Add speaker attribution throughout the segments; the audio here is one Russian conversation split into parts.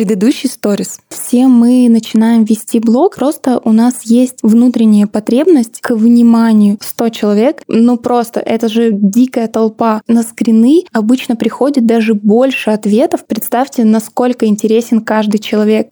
Speaker 1: предыдущий сторис. Все мы начинаем вести блог, просто у нас есть внутренняя потребность к вниманию. 100 человек, ну просто это же дикая толпа. На скрины обычно приходит даже больше ответов. Представьте, насколько интересен каждый человек.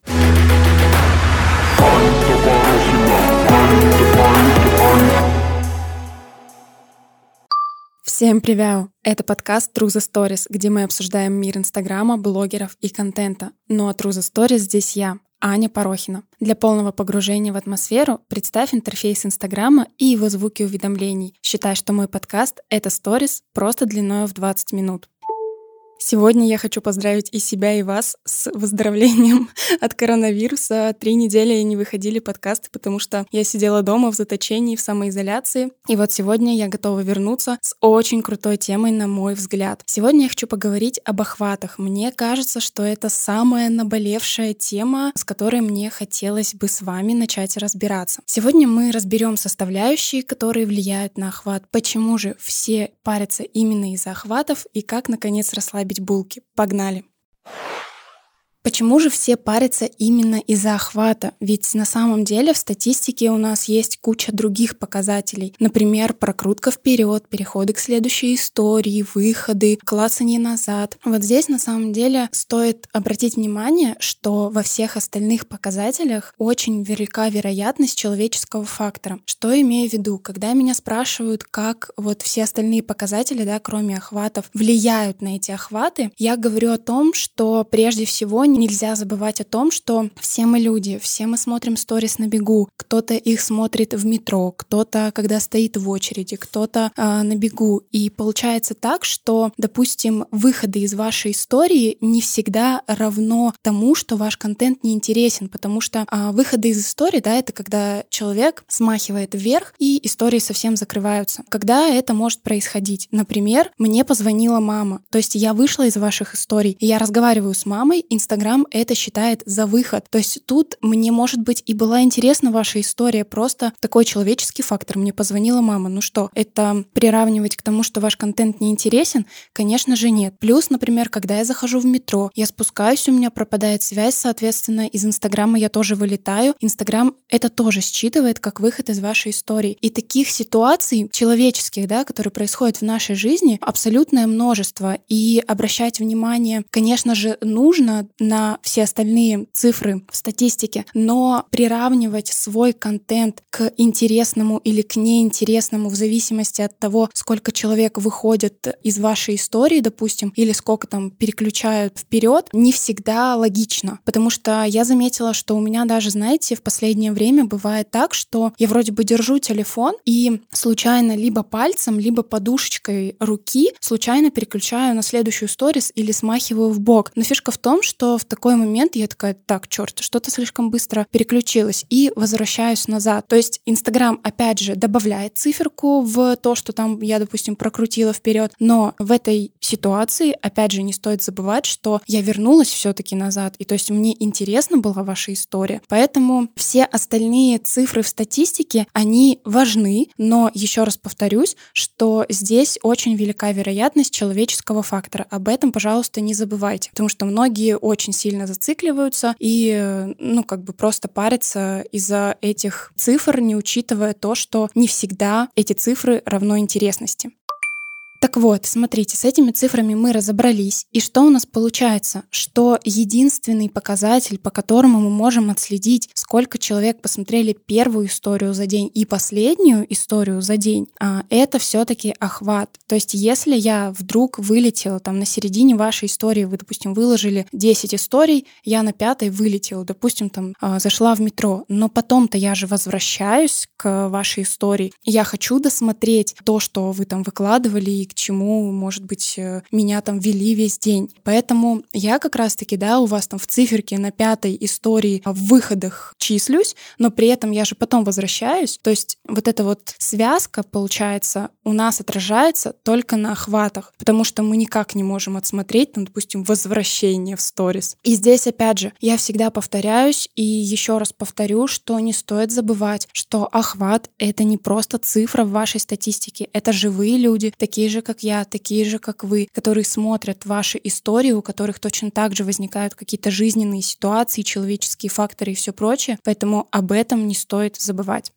Speaker 1: Всем привет! Это подкаст True the Stories, где мы обсуждаем мир Инстаграма, блогеров и контента. Ну а True the Stories здесь я, Аня Порохина. Для полного погружения в атмосферу представь интерфейс Инстаграма и его звуки уведомлений. Считай, что мой подкаст — это сторис просто длиной в 20 минут. Сегодня я хочу поздравить и себя, и вас с выздоровлением от коронавируса. Три недели не выходили подкасты, потому что я сидела дома в заточении, в самоизоляции. И вот сегодня я готова вернуться с очень крутой темой, на мой взгляд. Сегодня я хочу поговорить об охватах. Мне кажется, что это самая наболевшая тема, с которой мне хотелось бы с вами начать разбираться. Сегодня мы разберем составляющие, которые влияют на охват, почему же все парятся именно из-за охватов и как, наконец, расслабиться бить булки. Погнали! Почему же все парятся именно из-за охвата? Ведь на самом деле в статистике у нас есть куча других показателей. Например, прокрутка вперед, переходы к следующей истории, выходы, классание назад. Вот здесь на самом деле стоит обратить внимание, что во всех остальных показателях очень велика вероятность человеческого фактора. Что имею в виду? Когда меня спрашивают, как вот все остальные показатели, да, кроме охватов, влияют на эти охваты, я говорю о том, что прежде всего нельзя забывать о том, что все мы люди, все мы смотрим сторис на бегу. Кто-то их смотрит в метро, кто-то, когда стоит в очереди, кто-то э, на бегу. И получается так, что, допустим, выходы из вашей истории не всегда равно тому, что ваш контент не интересен, потому что э, выходы из истории, да, это когда человек смахивает вверх и истории совсем закрываются. Когда это может происходить? Например, мне позвонила мама, то есть я вышла из ваших историй, и я разговариваю с мамой, Инстаграм Инстаграм это считает за выход. То есть тут мне, может быть, и была интересна ваша история, просто такой человеческий фактор. Мне позвонила мама. Ну что, это приравнивать к тому, что ваш контент не интересен? Конечно же нет. Плюс, например, когда я захожу в метро, я спускаюсь, у меня пропадает связь, соответственно, из Инстаграма я тоже вылетаю. Инстаграм это тоже считывает как выход из вашей истории. И таких ситуаций человеческих, да, которые происходят в нашей жизни, абсолютное множество. И обращать внимание, конечно же, нужно на все остальные цифры в статистике, но приравнивать свой контент к интересному или к неинтересному в зависимости от того, сколько человек выходит из вашей истории, допустим, или сколько там переключают вперед, не всегда логично. Потому что я заметила, что у меня даже, знаете, в последнее время бывает так, что я вроде бы держу телефон и случайно либо пальцем, либо подушечкой руки случайно переключаю на следующую сторис или смахиваю в бок. Но фишка в том, что в такой момент я такая, так, черт, что-то слишком быстро переключилось и возвращаюсь назад. То есть Инстаграм, опять же, добавляет циферку в то, что там я, допустим, прокрутила вперед, но в этой ситуации, опять же, не стоит забывать, что я вернулась все-таки назад, и то есть мне интересна была ваша история. Поэтому все остальные цифры в статистике, они важны, но еще раз повторюсь, что здесь очень велика вероятность человеческого фактора. Об этом, пожалуйста, не забывайте, потому что многие очень сильно зацикливаются и, ну, как бы просто парятся из-за этих цифр, не учитывая то, что не всегда эти цифры равно интересности. Так вот, смотрите, с этими цифрами мы разобрались. И что у нас получается? Что единственный показатель, по которому мы можем отследить, сколько человек посмотрели первую историю за день и последнюю историю за день, а, это все-таки охват. То есть, если я вдруг вылетела там на середине вашей истории, вы, допустим, выложили 10 историй, я на пятой вылетела, допустим, там а, зашла в метро, но потом-то я же возвращаюсь к вашей истории. Я хочу досмотреть то, что вы там выкладывали и к чему, может быть, э, меня там вели весь день. Поэтому я как раз-таки, да, у вас там в циферке на пятой истории в выходах числюсь, но при этом я же потом возвращаюсь. То есть вот эта вот связка, получается, у нас отражается только на охватах, потому что мы никак не можем отсмотреть, там, допустим, возвращение в сторис. И здесь, опять же, я всегда повторяюсь и еще раз повторю, что не стоит забывать, что охват — это не просто цифра в вашей статистике, это живые люди, такие же же, как я, такие же, как вы, которые смотрят ваши истории, у которых точно так же возникают какие-то жизненные ситуации, человеческие факторы и все прочее. Поэтому об этом не стоит забывать.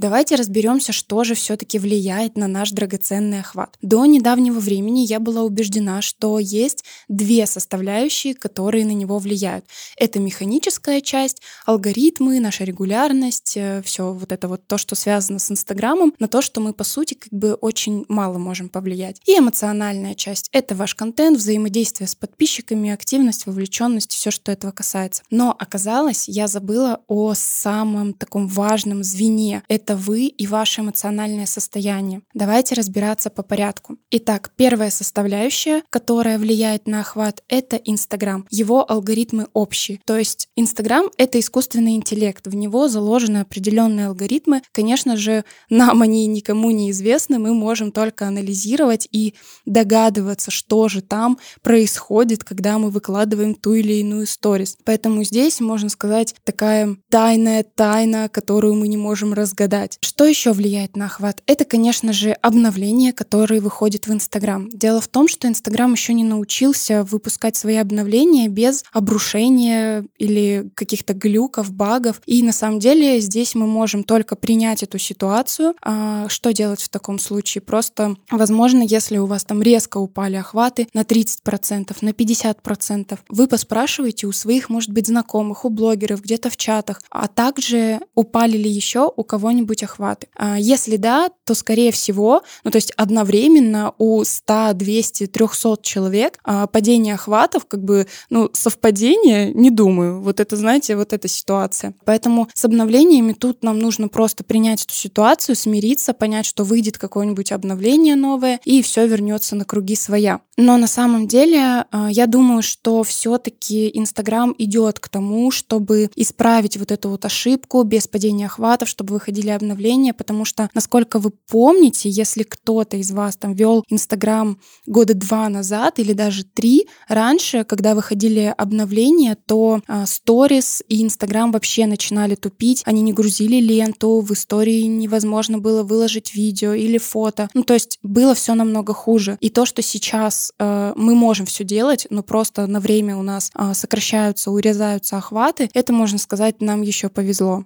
Speaker 1: Давайте разберемся, что же все-таки влияет на наш драгоценный охват. До недавнего времени я была убеждена, что есть две составляющие, которые на него влияют. Это механическая часть, алгоритмы, наша регулярность, э, все вот это вот то, что связано с Инстаграмом, на то, что мы по сути как бы очень мало можем повлиять. И эмоциональная часть — это ваш контент, взаимодействие с подписчиками, активность, вовлеченность, все, что этого касается. Но оказалось, я забыла о самом таком важном звене. Это это вы и ваше эмоциональное состояние. Давайте разбираться по порядку. Итак, первая составляющая, которая влияет на охват, это Инстаграм. Его алгоритмы общие. То есть Инстаграм — это искусственный интеллект. В него заложены определенные алгоритмы. Конечно же, нам они никому не известны. Мы можем только анализировать и догадываться, что же там происходит, когда мы выкладываем ту или иную сторис. Поэтому здесь, можно сказать, такая тайная тайна, которую мы не можем разгадать обсуждать. Что еще влияет на охват? Это, конечно же, обновления, которые выходят в Инстаграм. Дело в том, что Инстаграм еще не научился выпускать свои обновления без обрушения или каких-то глюков, багов. И на самом деле здесь мы можем только принять эту ситуацию. А что делать в таком случае? Просто, возможно, если у вас там резко упали охваты на 30%, на 50%, вы поспрашиваете у своих, может быть, знакомых, у блогеров, где-то в чатах, а также упали ли еще у кого-нибудь быть охваты? А если да, то, скорее всего, ну, то есть одновременно у 100, 200, 300 человек а, падение охватов, как бы, ну, совпадение, не думаю. Вот это, знаете, вот эта ситуация. Поэтому с обновлениями тут нам нужно просто принять эту ситуацию, смириться, понять, что выйдет какое-нибудь обновление новое, и все вернется на круги своя. Но на самом деле а, я думаю, что все-таки Инстаграм идет к тому, чтобы исправить вот эту вот ошибку без падения охватов, чтобы выходили обновления, потому что, насколько вы помните, если кто-то из вас там вел Инстаграм года два назад или даже три раньше, когда выходили обновления, то сторис и Инстаграм вообще начинали тупить, они не грузили ленту, в истории невозможно было выложить видео или фото. Ну, то есть было все намного хуже. И то, что сейчас э, мы можем все делать, но просто на время у нас э, сокращаются, урезаются охваты, это, можно сказать, нам еще повезло.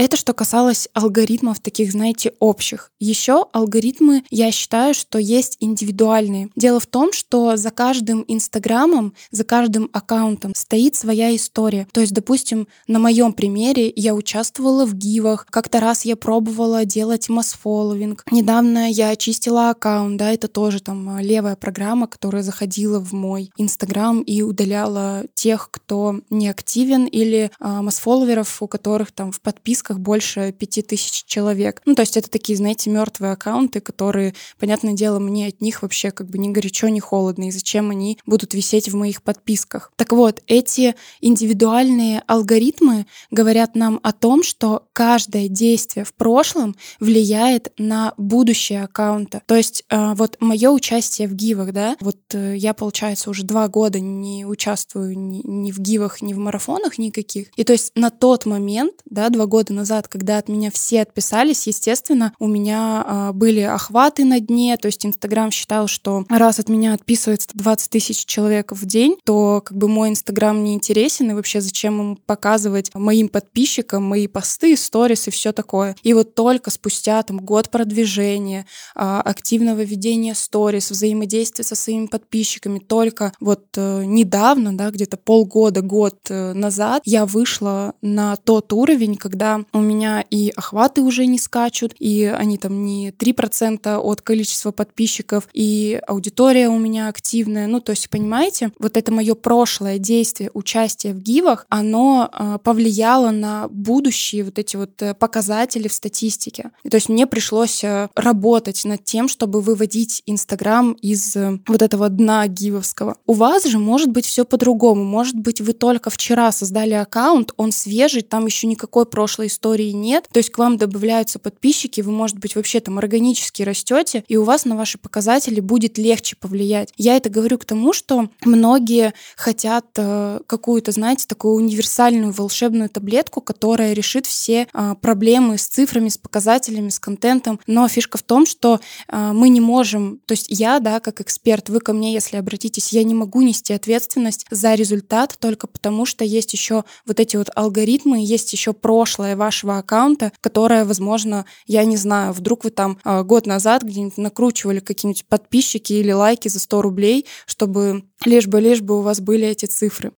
Speaker 1: Это что касалось алгоритмов таких, знаете, общих. Еще алгоритмы, я считаю, что есть индивидуальные. Дело в том, что за каждым инстаграмом, за каждым аккаунтом стоит своя история. То есть, допустим, на моем примере я участвовала в гивах, как-то раз я пробовала делать масс-фолловинг. Недавно я очистила аккаунт, да, это тоже там а, левая программа, которая заходила в мой инстаграм и удаляла тех, кто не активен или а, масс-фолловеров, у которых там в подписках подписках больше пяти тысяч человек. Ну, то есть это такие, знаете, мертвые аккаунты, которые, понятное дело, мне от них вообще как бы ни горячо, ни холодно, и зачем они будут висеть в моих подписках. Так вот, эти индивидуальные алгоритмы говорят нам о том, что каждое действие в прошлом влияет на будущее аккаунта. То есть э, вот мое участие в гивах, да, вот э, я, получается, уже два года не участвую ни, ни в гивах, ни в марафонах никаких. И то есть на тот момент, да, два года назад, когда от меня все отписались, естественно, у меня а, были охваты на дне, то есть Инстаграм считал, что раз от меня отписывается 20 тысяч человек в день, то как бы мой Инстаграм не интересен, и вообще зачем ему показывать моим подписчикам мои посты, сторис и все такое. И вот только спустя там год продвижения, а, активного ведения сторис, взаимодействия со своими подписчиками, только вот э, недавно, да, где-то полгода, год э, назад я вышла на тот уровень, когда у меня и охваты уже не скачут, и они там не 3% от количества подписчиков, и аудитория у меня активная. Ну, то есть, понимаете, вот это мое прошлое действие, участие в гивах, оно э, повлияло на будущие вот эти вот э, показатели в статистике. И, то есть мне пришлось э, работать над тем, чтобы выводить Инстаграм из э, вот этого дна гивовского. У вас же может быть все по-другому. Может быть, вы только вчера создали аккаунт, он свежий, там еще никакой прошлой истории нет. То есть к вам добавляются подписчики, вы, может быть, вообще там органически растете, и у вас на ваши показатели будет легче повлиять. Я это говорю к тому, что многие хотят э, какую-то, знаете, такую универсальную волшебную таблетку, которая решит все э, проблемы с цифрами, с показателями, с контентом. Но фишка в том, что э, мы не можем, то есть я, да, как эксперт, вы ко мне, если обратитесь, я не могу нести ответственность за результат только потому, что есть еще вот эти вот алгоритмы, есть еще прошлое вашего аккаунта, которое, возможно, я не знаю, вдруг вы там э, год назад где-нибудь накручивали какие-нибудь подписчики или лайки за 100 рублей, чтобы лишь бы, лишь бы у вас были эти цифры.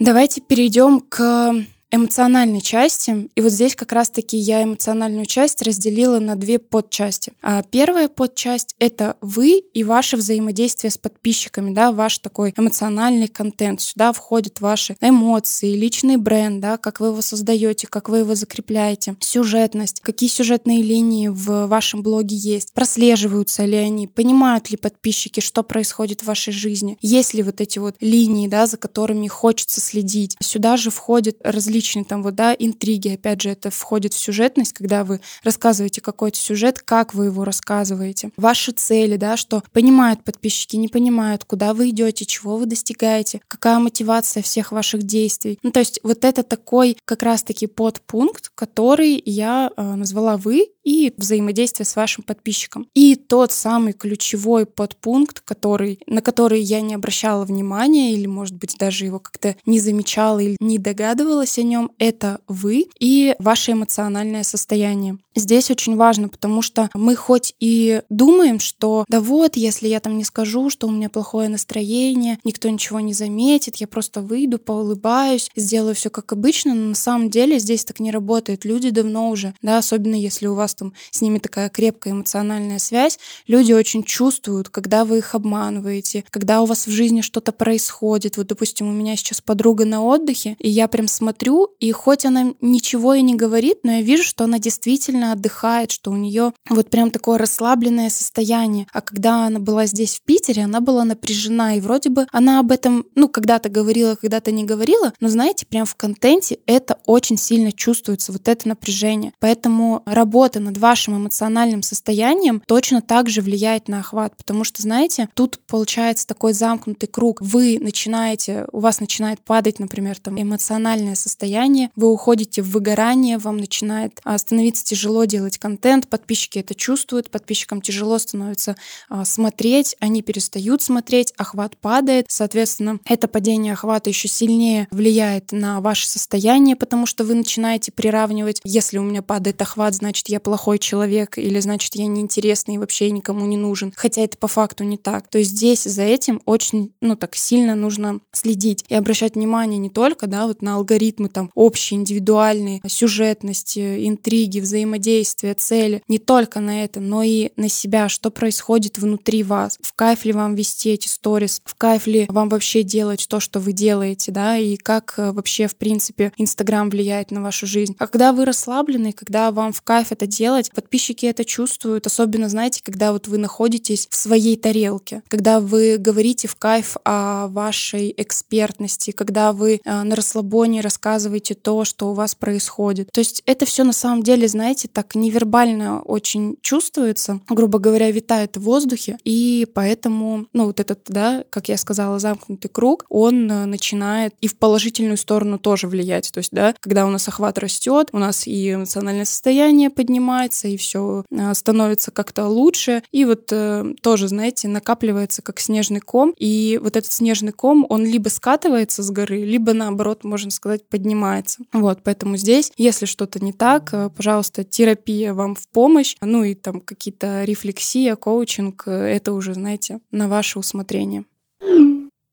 Speaker 1: Давайте перейдем к эмоциональной части. И вот здесь как раз-таки я эмоциональную часть разделила на две подчасти. А первая подчасть — это вы и ваше взаимодействие с подписчиками, да, ваш такой эмоциональный контент. Сюда входят ваши эмоции, личный бренд, да, как вы его создаете, как вы его закрепляете, сюжетность, какие сюжетные линии в вашем блоге есть, прослеживаются ли они, понимают ли подписчики, что происходит в вашей жизни, есть ли вот эти вот линии, да, за которыми хочется следить. Сюда же входят различные различные там вот, да, интриги, опять же, это входит в сюжетность, когда вы рассказываете какой-то сюжет, как вы его рассказываете, ваши цели, да, что понимают подписчики, не понимают, куда вы идете, чего вы достигаете, какая мотивация всех ваших действий. Ну, то есть вот это такой как раз-таки подпункт, который я э, назвала вы и взаимодействие с вашим подписчиком. И тот самый ключевой подпункт, который, на который я не обращала внимания или, может быть, даже его как-то не замечала или не догадывалась о нем, это вы и ваше эмоциональное состояние. Здесь очень важно, потому что мы хоть и думаем, что да вот, если я там не скажу, что у меня плохое настроение, никто ничего не заметит, я просто выйду, поулыбаюсь, сделаю все как обычно, но на самом деле здесь так не работает. Люди давно уже, да, особенно если у вас там с ними такая крепкая эмоциональная связь, люди очень чувствуют, когда вы их обманываете, когда у вас в жизни что-то происходит. Вот, допустим, у меня сейчас подруга на отдыхе, и я прям смотрю, и хоть она ничего и не говорит, но я вижу, что она действительно отдыхает, что у нее вот прям такое расслабленное состояние. А когда она была здесь в Питере, она была напряжена, и вроде бы она об этом, ну, когда-то говорила, когда-то не говорила, но знаете, прям в контенте это очень сильно чувствуется, вот это напряжение. Поэтому работа над вашим эмоциональным состоянием точно так же влияет на охват, потому что, знаете, тут получается такой замкнутый круг. Вы начинаете, у вас начинает падать, например, там эмоциональное состояние, вы уходите в выгорание, вам начинает а, становиться тяжело тяжело делать контент, подписчики это чувствуют, подписчикам тяжело становится а, смотреть, они перестают смотреть, охват падает, соответственно, это падение охвата еще сильнее влияет на ваше состояние, потому что вы начинаете приравнивать, если у меня падает охват, значит, я плохой человек, или значит, я неинтересный и вообще никому не нужен, хотя это по факту не так. То есть здесь за этим очень, ну так сильно нужно следить и обращать внимание не только, да, вот на алгоритмы там общие, индивидуальные, сюжетности, интриги, взаимодействие, цели не только на это, но и на себя, что происходит внутри вас. В кайф ли вам вести эти сторис, в кайф ли вам вообще делать то, что вы делаете, да, и как э, вообще, в принципе, Инстаграм влияет на вашу жизнь. А когда вы расслаблены, когда вам в кайф это делать, подписчики это чувствуют, особенно, знаете, когда вот вы находитесь в своей тарелке, когда вы говорите в кайф о вашей экспертности, когда вы э, на расслабоне рассказываете то, что у вас происходит. То есть это все на самом деле, знаете, так невербально очень чувствуется, грубо говоря, витает в воздухе, и поэтому, ну, вот этот, да, как я сказала, замкнутый круг, он э, начинает и в положительную сторону тоже влиять. То есть, да, когда у нас охват растет, у нас и эмоциональное состояние поднимается, и все э, становится как-то лучше, и вот э, тоже, знаете, накапливается как снежный ком, и вот этот снежный ком, он либо скатывается с горы, либо наоборот, можно сказать, поднимается. Вот, поэтому здесь, если что-то не так, пожалуйста, терапия вам в помощь, ну и там какие-то рефлексия, коучинг, э, это уже, знаете, на ваше усмотрение.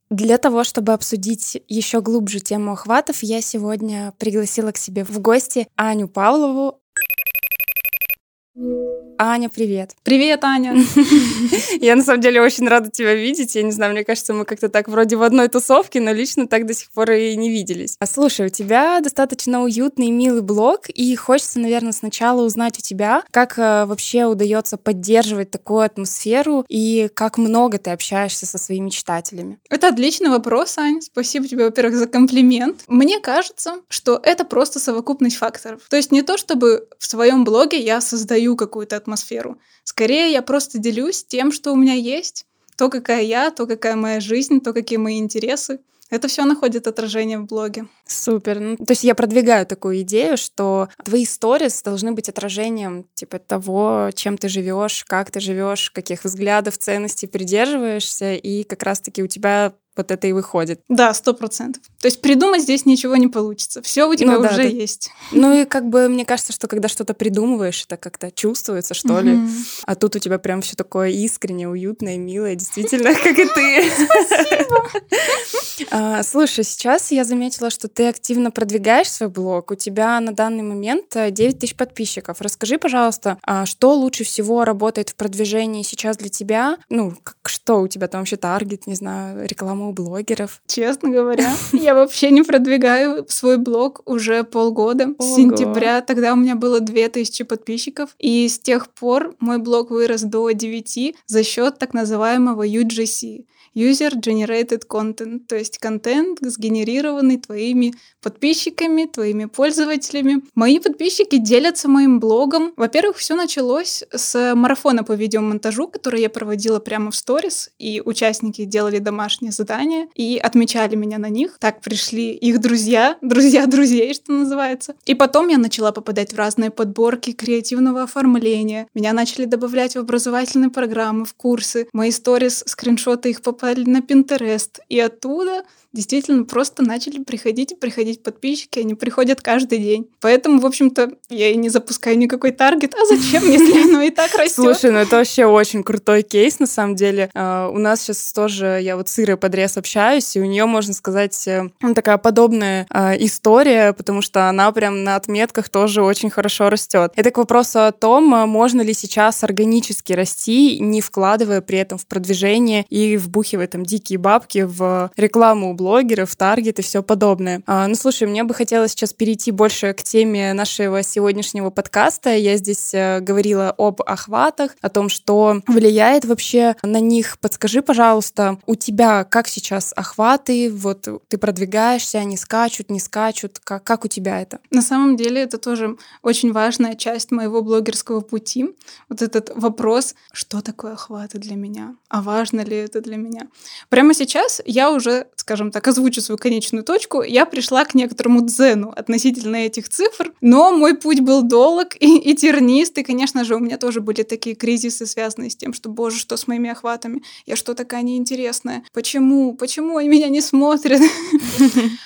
Speaker 1: Для того, чтобы обсудить еще глубже тему охватов, я сегодня пригласила к себе в гости Аню Павлову, Аня, привет.
Speaker 2: Привет, Аня.
Speaker 1: Я на самом деле очень рада тебя видеть. Я не знаю, мне кажется, мы как-то так вроде в одной тусовке, но лично так до сих пор и не виделись. А слушай, у тебя достаточно уютный, милый блог, и хочется, наверное, сначала узнать у тебя, как э, вообще удается поддерживать такую атмосферу и как много ты общаешься со своими читателями.
Speaker 2: Это отличный вопрос, Ань. Спасибо тебе, во-первых, за комплимент. Мне кажется, что это просто совокупность факторов. То есть не то, чтобы в своем блоге я создаю какую-то атмосферу. Скорее, я просто делюсь тем, что у меня есть, то, какая я, то, какая моя жизнь, то, какие мои интересы. Это все находит отражение в блоге.
Speaker 1: Супер. Ну, то есть я продвигаю такую идею, что твои сторис должны быть отражением типа того, чем ты живешь, как ты живешь, каких взглядов, ценностей придерживаешься, и как раз-таки у тебя вот это и выходит.
Speaker 2: Да, сто процентов. То есть придумать здесь ничего не получится. Все у тебя ну, уже да, есть.
Speaker 1: Ну и как бы мне кажется, что когда что-то придумываешь, это как-то чувствуется, что mm-hmm. ли. А тут у тебя прям все такое искреннее, уютное, милое, действительно, как и ты.
Speaker 2: Спасибо.
Speaker 1: А, слушай, сейчас я заметила, что ты активно продвигаешь свой блог. У тебя на данный момент 9 э, тысяч подписчиков. Расскажи, пожалуйста, а что лучше всего работает в продвижении сейчас для тебя? Ну, что у тебя там вообще таргет, не знаю, реклама у блогеров?
Speaker 2: Честно говоря, я вообще не продвигаю свой блог уже полгода. С сентября тогда у меня было 2000 подписчиков, и с тех пор мой блог вырос до 9 за счет так называемого UGC User Generated Content, то есть контент, сгенерированный твоими подписчиками, твоими пользователями. Мои подписчики делятся моим блогом. Во-первых, все началось с марафона по видеомонтажу, который я проводила прямо в сторис, и участники делали домашние задания и отмечали меня на них. Так пришли их друзья, друзья друзей, что называется. И потом я начала попадать в разные подборки креативного оформления. Меня начали добавлять в образовательные программы, в курсы. Мои сторис, скриншоты их попали на Pinterest, и оттуда действительно просто начали приходить и приходить подписчики, они приходят каждый день. Поэтому, в общем-то, я и не запускаю никакой таргет. А зачем, если оно и так растет?
Speaker 1: Слушай, ну это вообще очень крутой кейс, на самом деле. Uh, у нас сейчас тоже, я вот с Ирой Подрез общаюсь, и у нее, можно сказать, э, такая подобная uh, история, потому что она прям на отметках тоже очень хорошо растет. Это к вопросу о том, а можно ли сейчас органически расти, не вкладывая при этом в продвижение и вбухивая там дикие бабки в рекламу блогеров, таргет и все подобное. А, ну, слушай, мне бы хотелось сейчас перейти больше к теме нашего сегодняшнего подкаста. Я здесь э, говорила об охватах, о том, что влияет вообще на них. Подскажи, пожалуйста, у тебя как сейчас охваты? Вот ты продвигаешься, они скачут, не скачут? Как, как у тебя это?
Speaker 2: На самом деле это тоже очень важная часть моего блогерского пути. Вот этот вопрос, что такое охваты для меня? А важно ли это для меня? Прямо сейчас я уже, скажем, скажем так, озвучу свою конечную точку, я пришла к некоторому дзену относительно этих цифр, но мой путь был долг и, и тернист, и, конечно же, у меня тоже были такие кризисы, связанные с тем, что, боже, что с моими охватами? Я что такая неинтересная? Почему? Почему они меня не смотрят?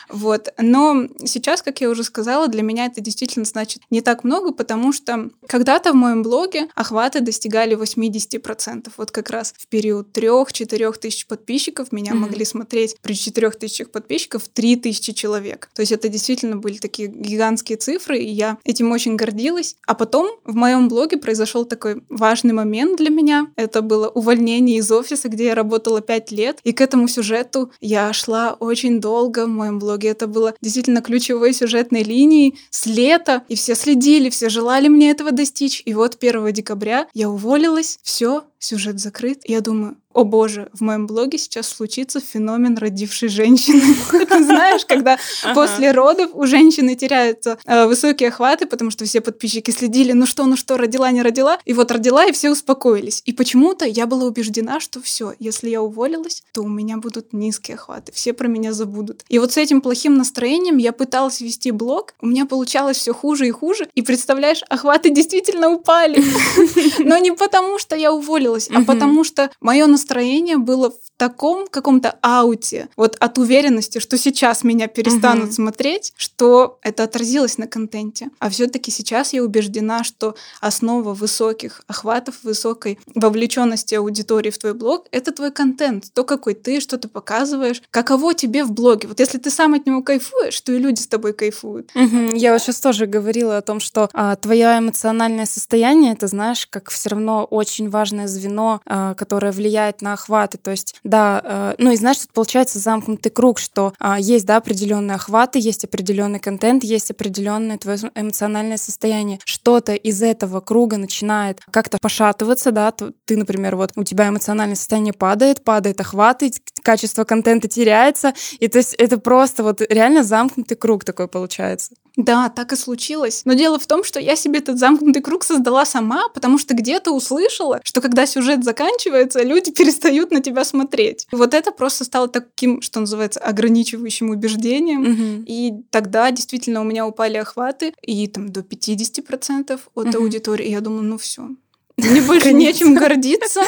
Speaker 2: Вот. Но сейчас, как я уже сказала, для меня это действительно значит не так много, потому что когда-то в моем блоге охваты достигали 80%. Вот как раз в период 3-4 тысяч подписчиков меня могли смотреть при 4 трех тысячах подписчиков три тысячи человек. То есть это действительно были такие гигантские цифры, и я этим очень гордилась. А потом в моем блоге произошел такой важный момент для меня. Это было увольнение из офиса, где я работала пять лет. И к этому сюжету я шла очень долго в моем блоге. Это было действительно ключевой сюжетной линией с лета, и все следили, все желали мне этого достичь. И вот 1 декабря я уволилась, все, сюжет закрыт. Я думаю, о боже, в моем блоге сейчас случится феномен родившей женщины. Ты знаешь, когда после родов у женщины теряются э, высокие охваты, потому что все подписчики следили, ну что, ну что, родила, не родила. И вот родила, и все успокоились. И почему-то я была убеждена, что все, если я уволилась, то у меня будут низкие охваты, все про меня забудут. И вот с этим плохим настроением я пыталась вести блог, у меня получалось все хуже и хуже, и представляешь, охваты действительно упали. Но не потому, что я уволилась, а потому что мое настроение было в таком каком-то ауте, вот от уверенности, что сейчас меня перестанут угу. смотреть, что это отразилось на контенте. А все-таки сейчас я убеждена, что основа высоких охватов, высокой вовлеченности аудитории в твой блог — это твой контент, то, какой ты, что ты показываешь, каково тебе в блоге. Вот если ты сам от него кайфуешь, то и люди с тобой кайфуют.
Speaker 1: Угу. Я вот сейчас тоже говорила о том, что а, твое эмоциональное состояние, это знаешь, как все равно очень важное звено, а, которое влияет на охваты. То есть да, э, ну и знаешь, тут получается замкнутый круг, что а, есть, да, определенные охваты, есть определенный контент, есть определенное твое эмоциональное состояние. Что-то из этого круга начинает как-то пошатываться, да, ты, например, вот у тебя эмоциональное состояние падает, падает охваты, качество контента теряется, и то есть это просто вот реально замкнутый круг такой получается.
Speaker 2: Да, так и случилось. Но дело в том, что я себе этот замкнутый круг создала сама, потому что где-то услышала, что когда сюжет заканчивается, люди перестают на тебя смотреть. И вот это просто стало таким, что называется, ограничивающим убеждением. Угу. И тогда действительно у меня упали охваты, и там до 50% от угу. аудитории. И я думала, ну все, мне больше нечем гордиться.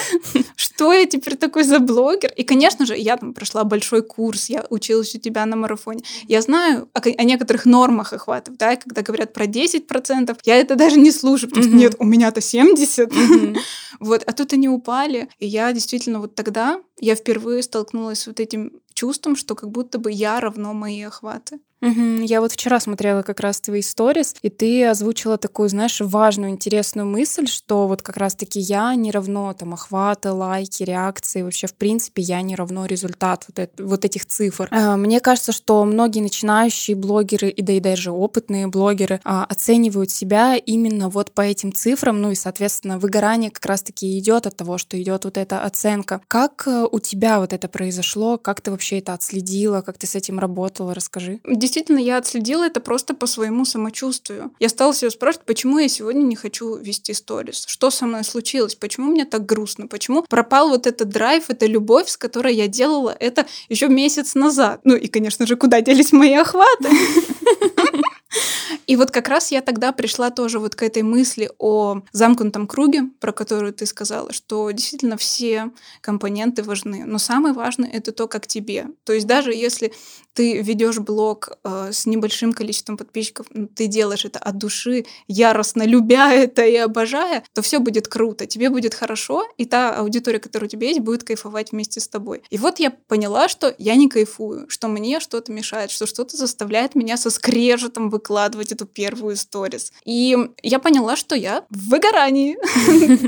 Speaker 2: Что я теперь такой за блогер? И, конечно же, я там прошла большой курс, я училась у тебя на марафоне. Я знаю о, о некоторых нормах охватов, да, когда говорят про 10%, я это даже не слушаю, потому что нет, у меня-то 70. Вот, а тут они упали. И я действительно вот тогда, я впервые столкнулась с вот этим чувством, что как будто бы я равно мои охваты.
Speaker 1: Угу. Я вот вчера смотрела как раз твои сторис, и ты озвучила такую, знаешь, важную, интересную мысль, что вот как раз-таки я не равно там охваты, лайки, реакции, вообще в принципе я не равно результат вот, это, вот этих цифр. А, мне кажется, что многие начинающие блогеры, и да и даже опытные блогеры а, оценивают себя именно вот по этим цифрам, ну и, соответственно, выгорание как раз-таки идет от того, что идет вот эта оценка. Как э, у тебя вот это произошло? Как ты вообще это отследила? Как ты с этим работала? Расскажи
Speaker 2: действительно я отследила это просто по своему самочувствию. Я стала себя спрашивать, почему я сегодня не хочу вести сторис, что со мной случилось, почему мне так грустно, почему пропал вот этот драйв, эта любовь, с которой я делала это еще месяц назад. Ну и, конечно же, куда делись мои охваты? И вот как раз я тогда пришла тоже вот к этой мысли о замкнутом круге, про которую ты сказала, что действительно все компоненты важны, но самое важное это то, как тебе. То есть даже если ты ведешь блог э, с небольшим количеством подписчиков, ты делаешь это от души, яростно любя это и обожая, то все будет круто, тебе будет хорошо, и та аудитория, которая у тебя есть, будет кайфовать вместе с тобой. И вот я поняла, что я не кайфую, что мне что-то мешает, что что-то заставляет меня со скрежетом выкладывать эту первую сторис. И я поняла, что я в выгорании.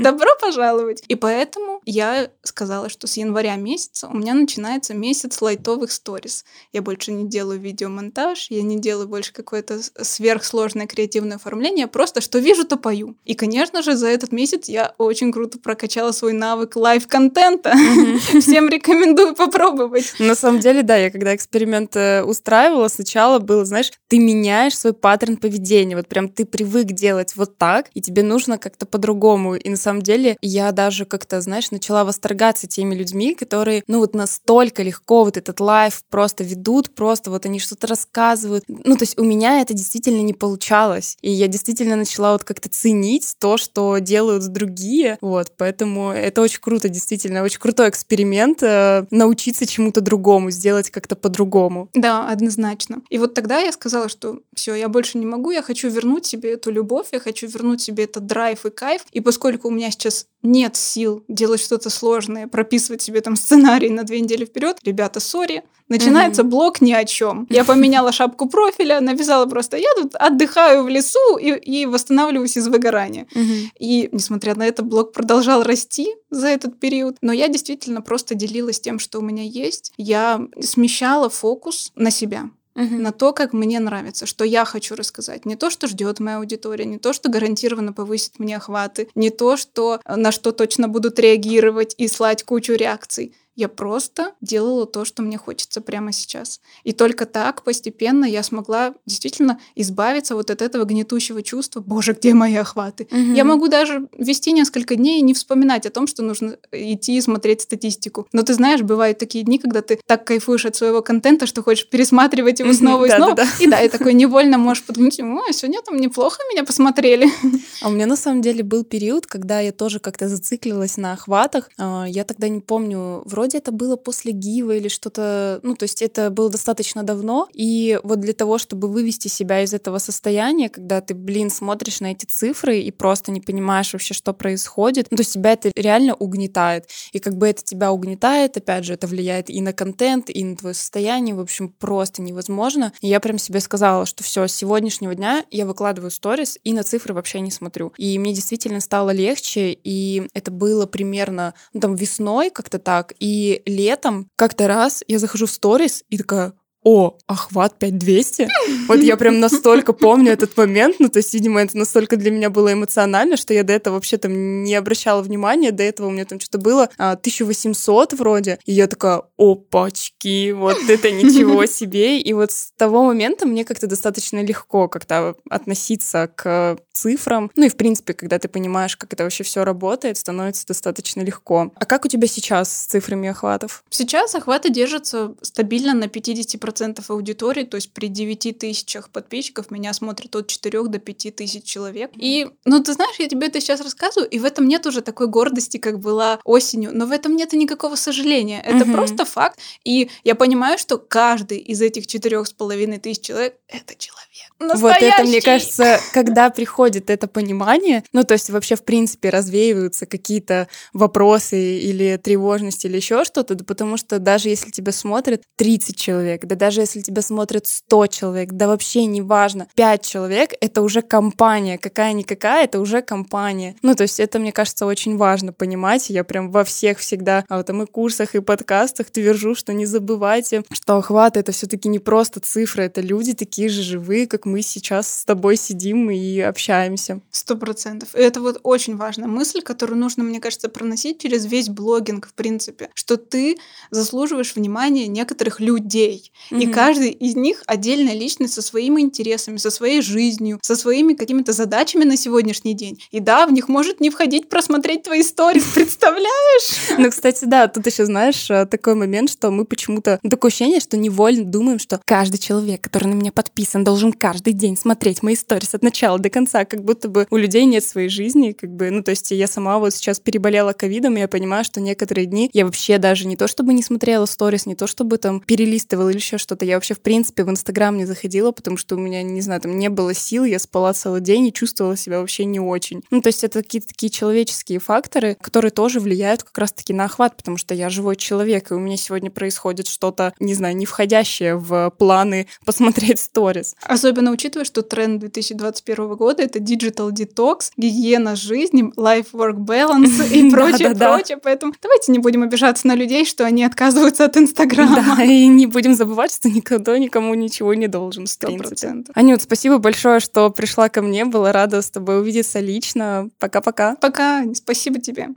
Speaker 2: Добро пожаловать. И поэтому я сказала, что с января месяца у меня начинается месяц лайтовых сторис. Я больше не делаю видеомонтаж, я не делаю больше какое-то сверхсложное креативное оформление, просто что вижу, то пою. И, конечно же, за этот месяц я очень круто прокачала свой навык live-контента. Всем рекомендую попробовать.
Speaker 1: На самом деле, да, я когда эксперимент э, устраивала, сначала было, знаешь, ты меняешь свой паттерн поведения. Вот прям ты привык делать вот так, и тебе нужно как-то по-другому. И на самом деле я даже как-то, знаешь, начала восторгаться теми людьми, которые, ну вот настолько легко вот этот live просто ведут, просто вот они что-то рассказывают. Ну, то есть у меня это действительно не получалось. И я действительно начала вот как-то ценить то, что делают другие. Вот, поэтому это очень круто, действительно, очень крутой эксперимент э, научиться чему-то другому, сделать как-то по-другому.
Speaker 2: Да, однозначно. И вот тогда я сказала, что все, я больше не могу, я хочу вернуть себе эту любовь, я хочу вернуть себе этот драйв и кайф. И поскольку у меня сейчас нет сил делать что-то сложное, прописывать себе там сценарий на две недели вперед, ребята, сори, начинается mm-hmm. блог ни о чем. Я поменяла шапку профиля, написала просто, я тут отдыхаю в лесу и, и восстанавливаюсь из выгорания. Mm-hmm. И несмотря на это, блог продолжал расти за этот период, но я действительно просто делилась тем, что у меня есть. Я смещала фокус на себя угу. на то, как мне нравится, что я хочу рассказать. Не то, что ждет моя аудитория, не то, что гарантированно повысит мне охваты, не то, что на что точно будут реагировать и слать кучу реакций. Я просто делала то, что мне хочется прямо сейчас. И только так постепенно я смогла действительно избавиться вот от этого гнетущего чувства. Боже, где мои охваты? Угу. Я могу даже вести несколько дней и не вспоминать о том, что нужно идти и смотреть статистику. Но ты знаешь, бывают такие дни, когда ты так кайфуешь от своего контента, что хочешь пересматривать его снова и снова. И да, и такой невольно можешь подумать, ой, сегодня там неплохо меня посмотрели.
Speaker 1: А у меня на самом деле был период, когда я тоже как-то зациклилась на охватах. А, я тогда не помню, вроде это было после Гива или что-то, ну, то есть это было достаточно давно. И вот для того, чтобы вывести себя из этого состояния, когда ты, блин, смотришь на эти цифры и просто не понимаешь вообще, что происходит, ну, то есть тебя это реально угнетает. И как бы это тебя угнетает, опять же, это влияет и на контент, и на твое состояние, в общем, просто невозможно. И я прям себе сказала, что все, с сегодняшнего дня я выкладываю сторис и на цифры вообще не смотрю. И мне действительно стало легче, и это было примерно ну, там весной как-то так, и летом как-то раз я захожу в сторис и такая, о, охват 5200. Вот я прям настолько помню этот момент, ну, то есть, видимо, это настолько для меня было эмоционально, что я до этого вообще там не обращала внимания, до этого у меня там что-то было а, 1800 вроде, и я такая, опачки, вот это ничего себе. И вот с того момента мне как-то достаточно легко как-то относиться к цифрам. Ну и, в принципе, когда ты понимаешь, как это вообще все работает, становится достаточно легко. А как у тебя сейчас с цифрами охватов?
Speaker 2: Сейчас охваты держатся стабильно на 50% 10% аудитории, то есть при 9 тысячах подписчиков меня смотрят от 4 до 5 тысяч человек. И, ну, ты знаешь, я тебе это сейчас рассказываю, и в этом нет уже такой гордости, как была осенью, но в этом нет никакого сожаления. Это угу. просто факт. И я понимаю, что каждый из этих четырех с половиной тысяч человек — это человек. Настоящий.
Speaker 1: Вот это, мне кажется, когда приходит это понимание, ну, то есть вообще, в принципе, развеиваются какие-то вопросы или тревожности или еще что-то, да потому что даже если тебя смотрят 30 человек, да даже если тебя смотрят 100 человек, да вообще не важно, 5 человек — это уже компания, какая-никакая, это уже компания. Ну, то есть это, мне кажется, очень важно понимать. Я прям во всех всегда, а вот там и курсах, и подкастах твержу, что не забывайте, что охват — это все таки не просто цифры, это люди такие же живые, как мы сейчас с тобой сидим и общаемся.
Speaker 2: Сто процентов. Это вот очень важная мысль, которую нужно, мне кажется, проносить через весь блогинг, в принципе, что ты заслуживаешь внимания некоторых людей. Mm-hmm. И каждый из них отдельная личность со своими интересами, со своей жизнью, со своими какими-то задачами на сегодняшний день. И да, в них может не входить просмотреть твои истории, представляешь?
Speaker 1: Ну, кстати, да, тут еще знаешь э, такой момент, что мы почему-то такое ощущение, что невольно думаем, что каждый человек, который на меня подписан, должен каждый день смотреть мои истории от начала до конца, как будто бы у людей нет своей жизни, как бы, ну, то есть я сама вот сейчас переболела ковидом, и я понимаю, что некоторые дни я вообще даже не то чтобы не смотрела сторис, не то чтобы там перелистывала или еще что-то. Я вообще, в принципе, в Инстаграм не заходила, потому что у меня, не знаю, там не было сил, я спала целый день и чувствовала себя вообще не очень. Ну, то есть это какие-то такие человеческие факторы, которые тоже влияют как раз-таки на охват, потому что я живой человек, и у меня сегодня происходит что-то, не знаю, не входящее в планы посмотреть сторис.
Speaker 2: Особенно учитывая, что тренд 2021 года — это digital detox, гигиена жизни, life-work balance и прочее, прочее. Поэтому давайте не будем обижаться на людей, что они отказываются от Инстаграма.
Speaker 1: Да, и не будем забывать, что никто никому ничего не должен, в принципе. Анют, спасибо большое, что пришла ко мне. Была рада с тобой увидеться лично. Пока-пока.
Speaker 2: Пока. Спасибо тебе.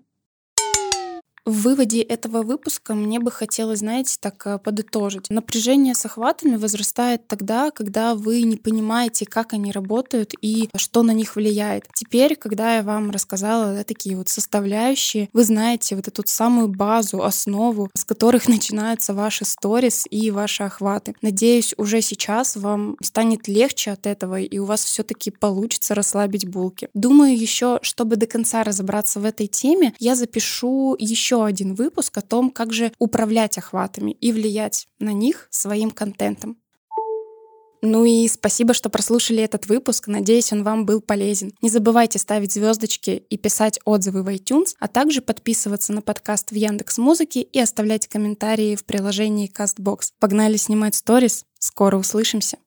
Speaker 1: В выводе этого выпуска мне бы хотелось, знаете, так э, подытожить. Напряжение с охватами возрастает тогда, когда вы не понимаете, как они работают и что на них влияет. Теперь, когда я вам рассказала да, такие вот составляющие, вы знаете вот эту самую базу, основу, с которых начинаются ваши сторис и ваши охваты. Надеюсь, уже сейчас вам станет легче от этого, и у вас все-таки получится расслабить булки. Думаю, еще, чтобы до конца разобраться в этой теме, я запишу один выпуск о том, как же управлять охватами и влиять на них своим контентом. Ну и спасибо, что прослушали этот выпуск. Надеюсь, он вам был полезен. Не забывайте ставить звездочки и писать отзывы в iTunes, а также подписываться на подкаст в Яндекс Музыке и оставлять комментарии в приложении CastBox. Погнали снимать сторис. Скоро услышимся.